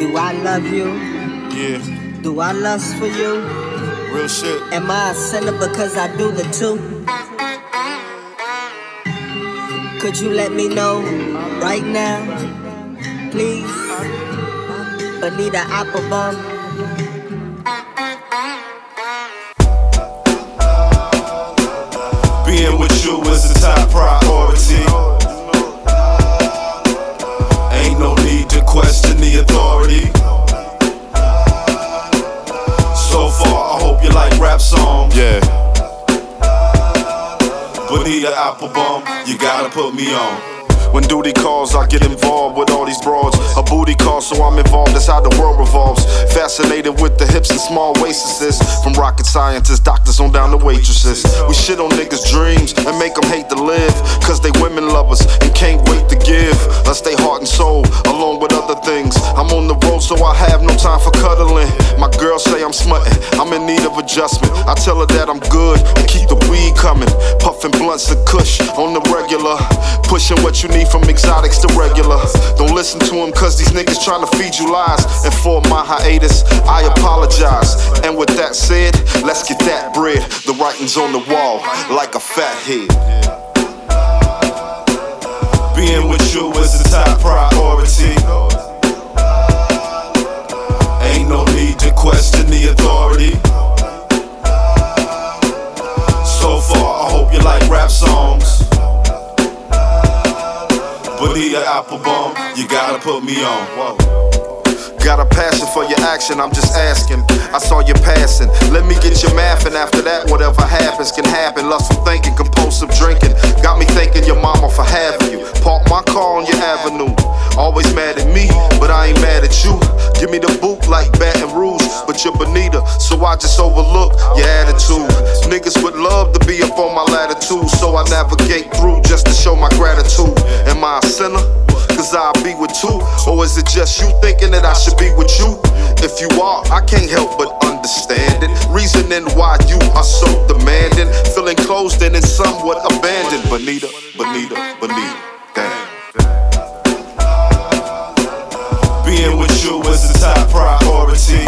Do I love you? Yeah, Do I lust for you? real shit. Am I a sinner because I do the two? Could you let me know right now, please? Bonita Applebum. Being with you is a top priority. So far, I hope you like rap songs. Yeah. Bonita Applebum, you gotta put me on. When duty calls, I get involved with all these broads. A booty call, so I'm involved. That's how the world revolves. Fascinated with the hips and small waists. From rocket scientists, doctors on down to waitresses. We shit on niggas' dreams and make them hate to live. Cause they women lovers and can't wait to give. Let's stay heart and soul, along with other things. I'm on the road, so I have no time for cuddling. My girl say I'm smutting, I'm in need of adjustment. I tell her that I'm good and keep the blunts and kush on the regular. Pushing what you need from exotics to regular. Don't listen to them cause these niggas trying to feed you lies. And for my hiatus, I apologize. And with that said, let's get that bread. The writing's on the wall like a fat head. Being with you is a top priority. Songs. Bonita Applebum, you gotta put me on. Whoa. Got a passion for your action, I'm just asking. I saw you passing. Let me get your math, and after that, whatever happens can happen. Lustful thinking, compulsive drinking. Got me thanking your mama for having you. Park my car on your avenue. Always mad at me, but I ain't mad at you. Give me the boot like Baton Rouge, but you're Bonita, so I just overlook your attitude. Niggas would love to be up on my latitude, so I navigate through just to show my gratitude. Am I a sinner? Cause I'll be with two. Or is it just you thinking that I should be with you? If you are, I can't help but understand it. Reasoning why you are so demanding. Feeling closed in and somewhat abandoned. Bonita, Bonita, Bonita. You is top priority.